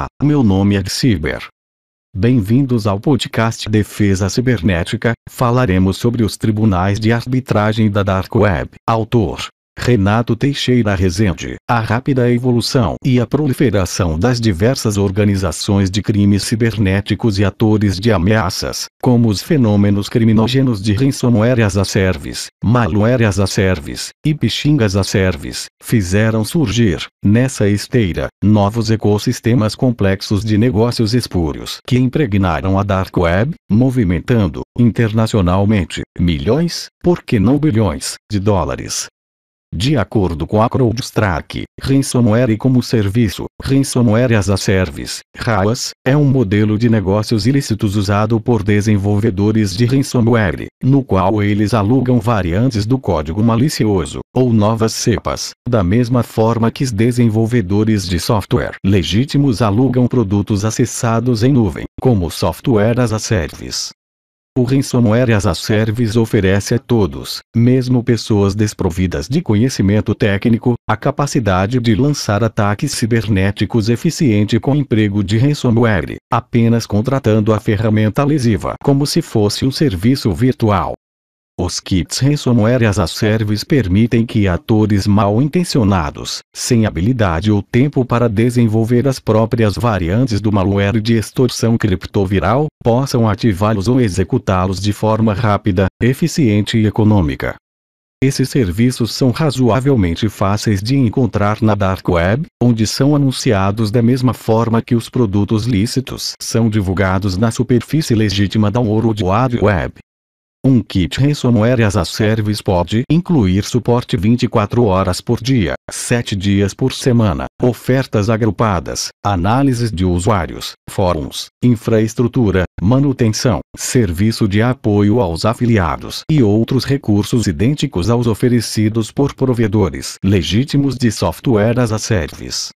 Olá, meu nome é Ciber. Bem-vindos ao podcast Defesa Cibernética. Falaremos sobre os tribunais de arbitragem da Dark Web. Autor: Renato Teixeira Rezende, a rápida evolução e a proliferação das diversas organizações de crimes cibernéticos e atores de ameaças, como os fenômenos criminógenos de ransomware as a service, malware as a service e phishing as a service, fizeram surgir, nessa esteira, novos ecossistemas complexos de negócios espúrios que impregnaram a dark web, movimentando, internacionalmente, milhões, por que não bilhões, de dólares. De acordo com a CrowdStrike, ransomware como serviço, ransomware as a service, é um modelo de negócios ilícitos usado por desenvolvedores de ransomware, no qual eles alugam variantes do código malicioso, ou novas cepas, da mesma forma que os desenvolvedores de software legítimos alugam produtos acessados em nuvem, como software as a service. O ransomware as a service oferece a todos, mesmo pessoas desprovidas de conhecimento técnico, a capacidade de lançar ataques cibernéticos eficiente com emprego de ransomware, apenas contratando a ferramenta lesiva como se fosse um serviço virtual. Os kits ransomware as a service permitem que atores mal intencionados, sem habilidade ou tempo para desenvolver as próprias variantes do malware de extorsão criptoviral, possam ativá-los ou executá-los de forma rápida, eficiente e econômica. Esses serviços são razoavelmente fáceis de encontrar na Dark Web, onde são anunciados da mesma forma que os produtos lícitos são divulgados na superfície legítima da World Wide Web. Um kit ransomware as a service pode incluir suporte 24 horas por dia, 7 dias por semana, ofertas agrupadas, análises de usuários, fóruns, infraestrutura, manutenção, serviço de apoio aos afiliados e outros recursos idênticos aos oferecidos por provedores legítimos de software as a service.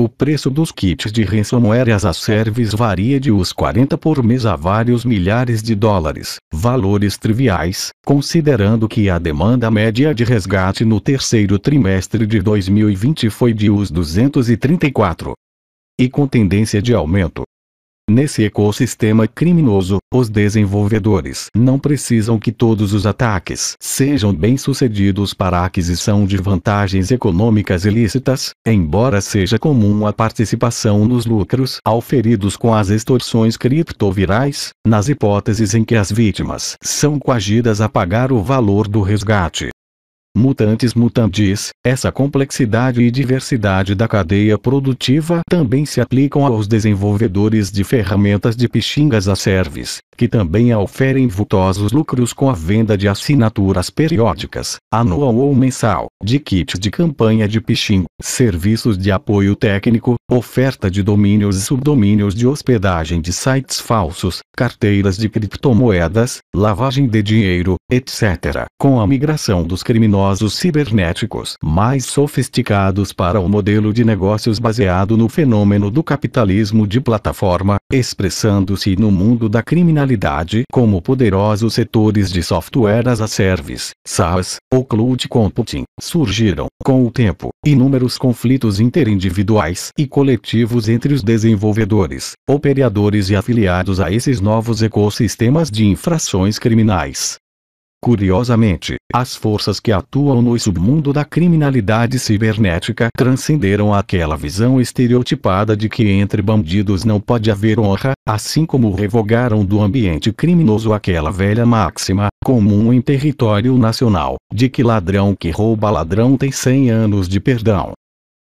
O preço dos kits de ransomware as a service varia de uns 40 por mês a vários milhares de dólares, valores triviais, considerando que a demanda média de resgate no terceiro trimestre de 2020 foi de uns 234. E com tendência de aumento, Nesse ecossistema criminoso, os desenvolvedores não precisam que todos os ataques sejam bem-sucedidos para a aquisição de vantagens econômicas ilícitas, embora seja comum a participação nos lucros auferidos com as extorsões criptovirais, nas hipóteses em que as vítimas são coagidas a pagar o valor do resgate. Mutantes mutandis, essa complexidade e diversidade da cadeia produtiva também se aplicam aos desenvolvedores de ferramentas de phishing as a service, que também oferem vultosos lucros com a venda de assinaturas periódicas, anual ou mensal, de kits de campanha de phishing, serviços de apoio técnico, oferta de domínios e subdomínios de hospedagem de sites falsos, carteiras de criptomoedas, lavagem de dinheiro, etc. Com a migração dos criminosos cibernéticos mais sofisticados para o modelo de negócios baseado no fenômeno do capitalismo de plataforma, expressando-se no mundo da criminalidade como poderosos setores de software as a service, SaaS, ou cloud computing, surgiram, com o tempo, inúmeros conflitos interindividuais e coletivos entre os desenvolvedores, operadores e afiliados a esses novos ecossistemas de infrações criminais. Curiosamente, as forças que atuam no submundo da criminalidade cibernética transcenderam aquela visão estereotipada de que entre bandidos não pode haver honra, assim como revogaram do ambiente criminoso aquela velha máxima, comum em território nacional, de que ladrão que rouba ladrão tem 100 anos de perdão.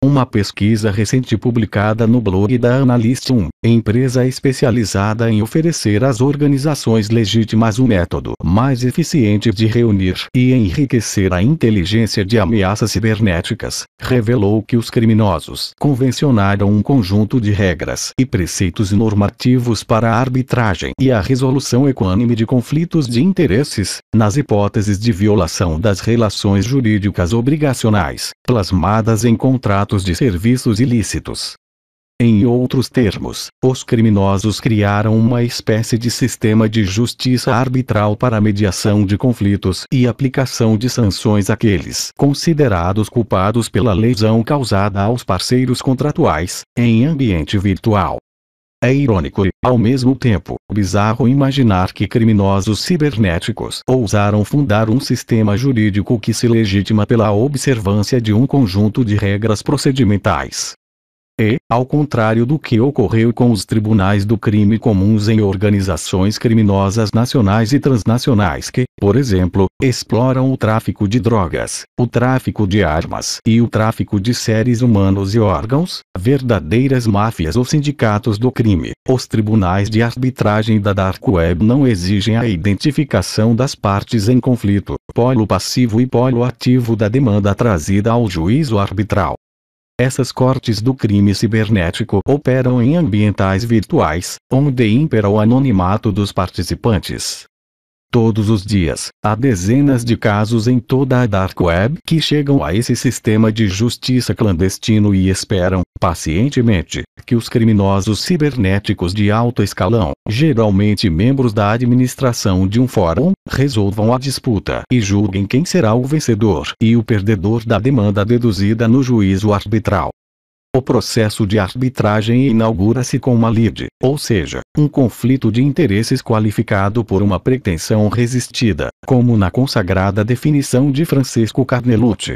Uma pesquisa recente publicada no blog da Analyst1, empresa especializada em oferecer às organizações legítimas um método mais eficiente de reunir e enriquecer a inteligência de ameaças cibernéticas, revelou que os criminosos convencionaram um conjunto de regras e preceitos normativos para a arbitragem e a resolução equânime de conflitos de interesses, nas hipóteses de violação das relações jurídicas obrigacionais, plasmadas em contratos de serviços ilícitos. Em outros termos, os criminosos criaram uma espécie de sistema de justiça arbitral para mediação de conflitos e aplicação de sanções àqueles considerados culpados pela lesão causada aos parceiros contratuais, em ambiente virtual. É irônico e, ao mesmo tempo, bizarro imaginar que criminosos cibernéticos ousaram fundar um sistema jurídico que se legitima pela observância de um conjunto de regras procedimentais e, ao contrário do que ocorreu com os tribunais do crime comuns em organizações criminosas nacionais e transnacionais que, por exemplo, exploram o tráfico de drogas, o tráfico de armas e o tráfico de seres humanos e órgãos, verdadeiras máfias ou sindicatos do crime, os tribunais de arbitragem da Dark Web não exigem a identificação das partes em conflito, polo passivo e polo ativo da demanda trazida ao juízo arbitral. Essas cortes do crime cibernético operam em ambientais virtuais, onde impera o anonimato dos participantes. Todos os dias, há dezenas de casos em toda a Dark Web que chegam a esse sistema de justiça clandestino e esperam, pacientemente, que os criminosos cibernéticos de alto escalão, geralmente membros da administração de um fórum, resolvam a disputa e julguem quem será o vencedor e o perdedor da demanda deduzida no juízo arbitral. O processo de arbitragem inaugura-se com uma lide, ou seja, um conflito de interesses qualificado por uma pretensão resistida, como na consagrada definição de Francisco Carnelucci.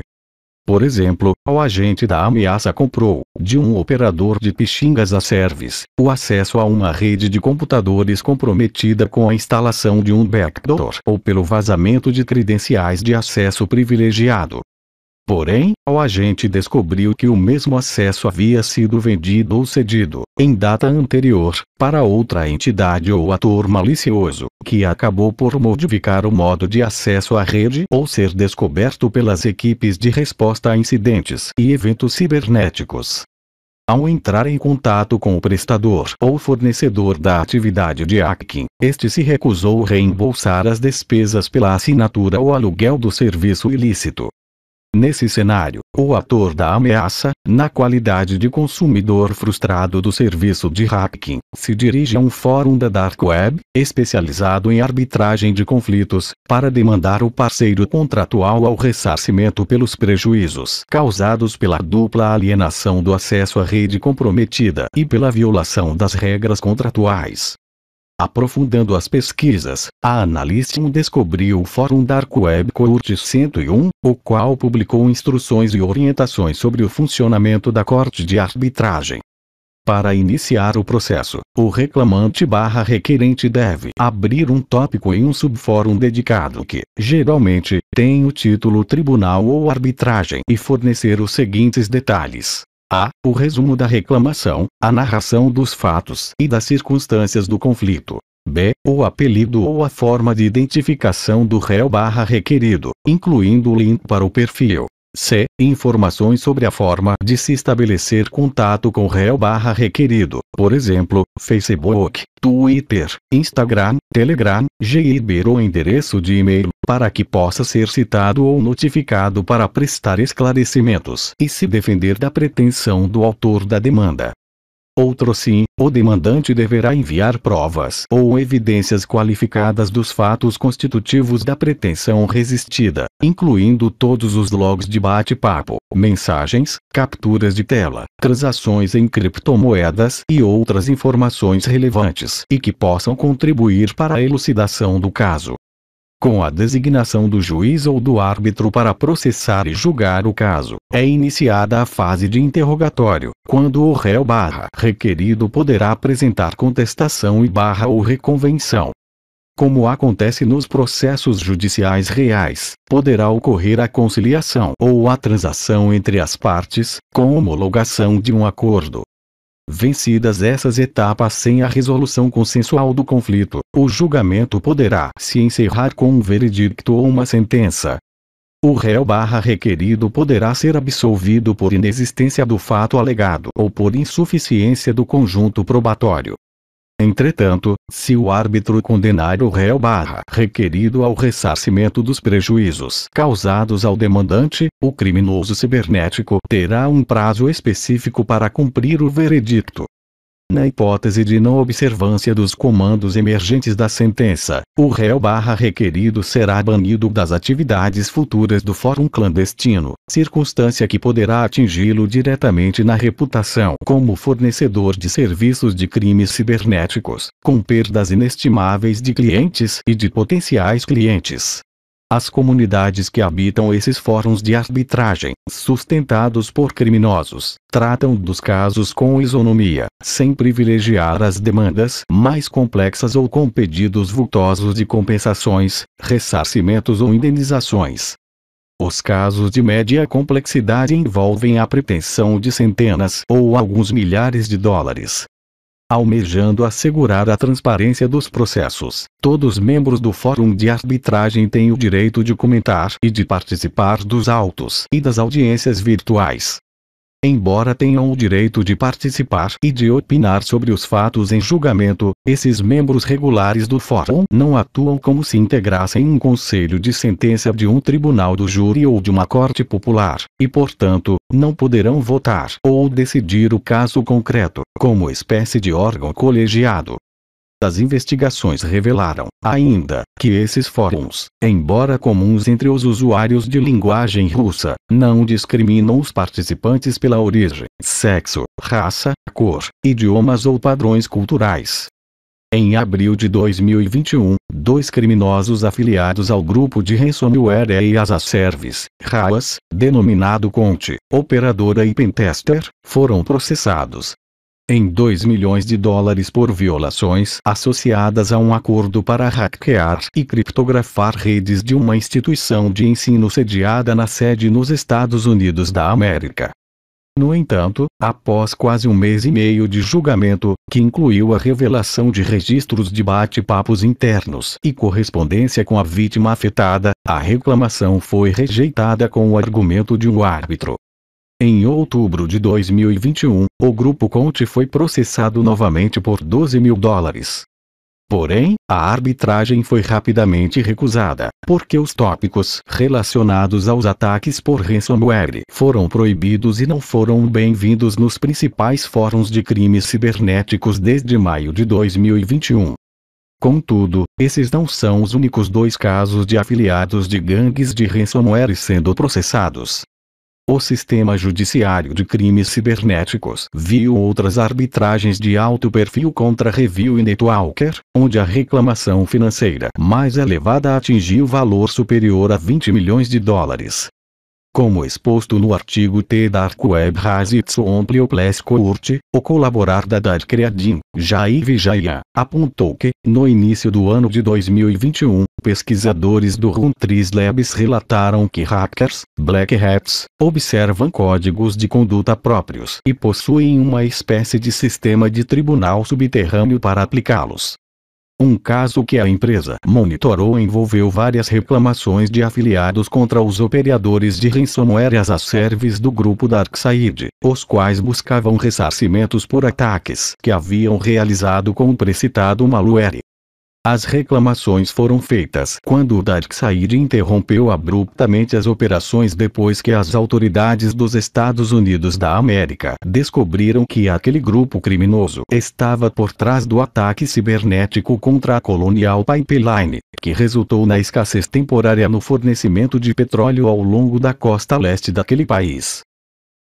Por exemplo, o agente da ameaça comprou, de um operador de pichingas a service, o acesso a uma rede de computadores comprometida com a instalação de um backdoor ou pelo vazamento de credenciais de acesso privilegiado. Porém, o agente descobriu que o mesmo acesso havia sido vendido ou cedido, em data anterior, para outra entidade ou ator malicioso, que acabou por modificar o modo de acesso à rede ou ser descoberto pelas equipes de resposta a incidentes e eventos cibernéticos. Ao entrar em contato com o prestador ou fornecedor da atividade de hacking, este se recusou reembolsar as despesas pela assinatura ou aluguel do serviço ilícito, Nesse cenário, o ator da ameaça, na qualidade de consumidor frustrado do serviço de hacking, se dirige a um fórum da Dark Web, especializado em arbitragem de conflitos, para demandar o parceiro contratual ao ressarcimento pelos prejuízos causados pela dupla alienação do acesso à rede comprometida e pela violação das regras contratuais. Aprofundando as pesquisas, a Analystium descobriu o Fórum Dark Web Court 101, o qual publicou instruções e orientações sobre o funcionamento da corte de arbitragem. Para iniciar o processo, o reclamante barra requerente deve abrir um tópico em um subfórum dedicado que, geralmente, tem o título Tribunal ou Arbitragem e fornecer os seguintes detalhes. A. O resumo da reclamação, a narração dos fatos e das circunstâncias do conflito. B. O apelido ou a forma de identificação do réu barra requerido, incluindo o link para o perfil. C. Informações sobre a forma de se estabelecer contato com o réu requerido, por exemplo, Facebook, Twitter, Instagram, Telegram, Gmail ou endereço de e-mail, para que possa ser citado ou notificado para prestar esclarecimentos e se defender da pretensão do autor da demanda. Outro sim, o demandante deverá enviar provas ou evidências qualificadas dos fatos constitutivos da pretensão resistida, incluindo todos os logs de bate-papo, mensagens, capturas de tela, transações em criptomoedas e outras informações relevantes e que possam contribuir para a elucidação do caso com a designação do juiz ou do árbitro para processar e julgar o caso, é iniciada a fase de interrogatório, quando o réu barra requerido poderá apresentar contestação e barra ou reconvenção. Como acontece nos processos judiciais reais, poderá ocorrer a conciliação ou a transação entre as partes, com homologação de um acordo, Vencidas essas etapas sem a resolução consensual do conflito, o julgamento poderá se encerrar com um veredicto ou uma sentença. O réu barra requerido poderá ser absolvido por inexistência do fato alegado ou por insuficiência do conjunto probatório. Entretanto, se o árbitro condenar o réu barra requerido ao ressarcimento dos prejuízos causados ao demandante, o criminoso cibernético terá um prazo específico para cumprir o veredicto. Na hipótese de não observância dos comandos emergentes da sentença, o réu barra requerido será banido das atividades futuras do fórum clandestino, circunstância que poderá atingi-lo diretamente na reputação como fornecedor de serviços de crimes cibernéticos, com perdas inestimáveis de clientes e de potenciais clientes. As comunidades que habitam esses fóruns de arbitragem, sustentados por criminosos, tratam dos casos com isonomia, sem privilegiar as demandas mais complexas ou com pedidos vultosos de compensações, ressarcimentos ou indenizações. Os casos de média complexidade envolvem a pretensão de centenas ou alguns milhares de dólares, almejando assegurar a transparência dos processos. Todos os membros do Fórum de Arbitragem têm o direito de comentar e de participar dos autos e das audiências virtuais embora tenham o direito de participar e de opinar sobre os fatos em julgamento, esses membros regulares do fórum não atuam como se integrassem um conselho de sentença de um tribunal do júri ou de uma corte popular, e portanto, não poderão votar ou decidir o caso concreto, como espécie de órgão colegiado. As investigações revelaram, ainda, que esses fóruns, embora comuns entre os usuários de linguagem russa, não discriminam os participantes pela origem, sexo, raça, cor, idiomas ou padrões culturais. Em abril de 2021, dois criminosos afiliados ao grupo de ransomware EASA Service, RAWAS, denominado Conte, operadora e pentester, foram processados, em 2 milhões de dólares por violações associadas a um acordo para hackear e criptografar redes de uma instituição de ensino sediada na sede nos Estados Unidos da América. No entanto, após quase um mês e meio de julgamento, que incluiu a revelação de registros de bate-papos internos e correspondência com a vítima afetada, a reclamação foi rejeitada com o argumento de um árbitro. Em outubro de 2021, o grupo Conte foi processado novamente por 12 mil dólares. Porém, a arbitragem foi rapidamente recusada, porque os tópicos relacionados aos ataques por ransomware foram proibidos e não foram bem-vindos nos principais fóruns de crimes cibernéticos desde maio de 2021. Contudo, esses não são os únicos dois casos de afiliados de gangues de ransomware sendo processados. O sistema judiciário de crimes cibernéticos viu outras arbitragens de alto perfil contra Review e Netwalker, onde a reclamação financeira mais elevada atingiu valor superior a 20 milhões de dólares. Como exposto no artigo T Dark Web has its own court, o colaborar da Dark Creadin, Jair Vijaya, apontou que, no início do ano de 2021, pesquisadores do Runtris Labs relataram que hackers, black hats, observam códigos de conduta próprios e possuem uma espécie de sistema de tribunal subterrâneo para aplicá-los. Um caso que a empresa monitorou envolveu várias reclamações de afiliados contra os operadores de ransomware as a do grupo DarkSide, os quais buscavam ressarcimentos por ataques que haviam realizado com o precitado malware. As reclamações foram feitas quando o DarkSide interrompeu abruptamente as operações depois que as autoridades dos Estados Unidos da América descobriram que aquele grupo criminoso estava por trás do ataque cibernético contra a Colonial Pipeline, que resultou na escassez temporária no fornecimento de petróleo ao longo da costa leste daquele país.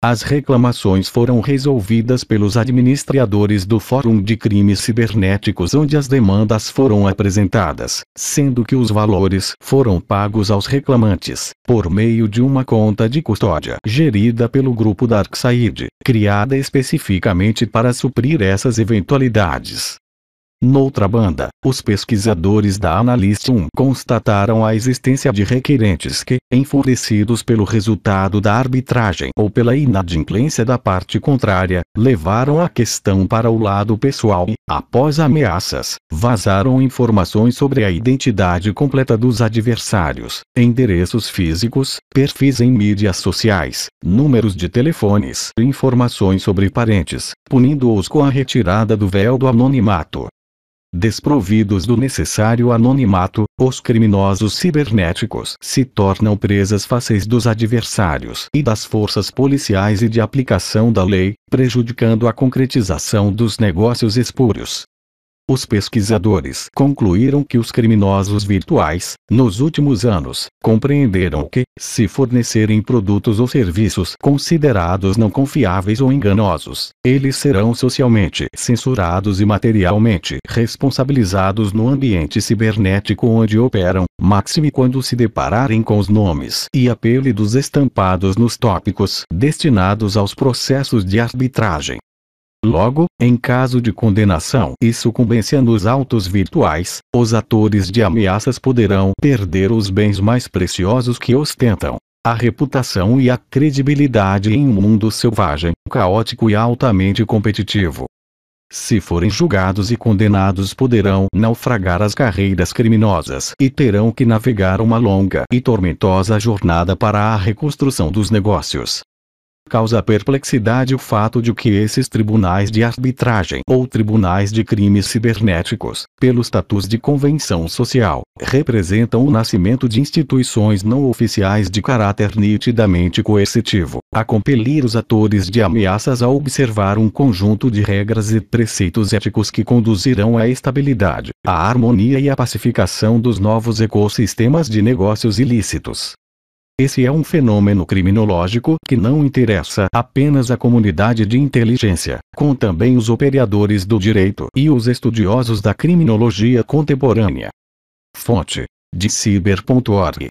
As reclamações foram resolvidas pelos administradores do Fórum de Crimes Cibernéticos onde as demandas foram apresentadas, sendo que os valores foram pagos aos reclamantes, por meio de uma conta de custódia gerida pelo grupo DarkSide, criada especificamente para suprir essas eventualidades. Noutra banda, os pesquisadores da Analyst 1 constataram a existência de requerentes que, enfurecidos pelo resultado da arbitragem ou pela inadimplência da parte contrária, levaram a questão para o lado pessoal e, após ameaças, vazaram informações sobre a identidade completa dos adversários, endereços físicos, perfis em mídias sociais, números de telefones e informações sobre parentes, punindo-os com a retirada do véu do anonimato. Desprovidos do necessário anonimato, os criminosos cibernéticos se tornam presas fáceis dos adversários e das forças policiais e de aplicação da lei, prejudicando a concretização dos negócios espúrios. Os pesquisadores concluíram que os criminosos virtuais, nos últimos anos, compreenderam que, se fornecerem produtos ou serviços considerados não confiáveis ou enganosos, eles serão socialmente censurados e materialmente responsabilizados no ambiente cibernético onde operam, máxime quando se depararem com os nomes e apelidos estampados nos tópicos destinados aos processos de arbitragem. Logo, em caso de condenação e sucumbência nos autos virtuais, os atores de ameaças poderão perder os bens mais preciosos que ostentam. A reputação e a credibilidade em um mundo selvagem, caótico e altamente competitivo. Se forem julgados e condenados, poderão naufragar as carreiras criminosas e terão que navegar uma longa e tormentosa jornada para a reconstrução dos negócios. Causa perplexidade o fato de que esses tribunais de arbitragem ou tribunais de crimes cibernéticos, pelo status de convenção social, representam o nascimento de instituições não oficiais de caráter nitidamente coercitivo, a compelir os atores de ameaças a observar um conjunto de regras e preceitos éticos que conduzirão à estabilidade, à harmonia e à pacificação dos novos ecossistemas de negócios ilícitos. Esse é um fenômeno criminológico que não interessa apenas a comunidade de inteligência, com também os operadores do direito e os estudiosos da criminologia contemporânea. Fonte: de ciber.org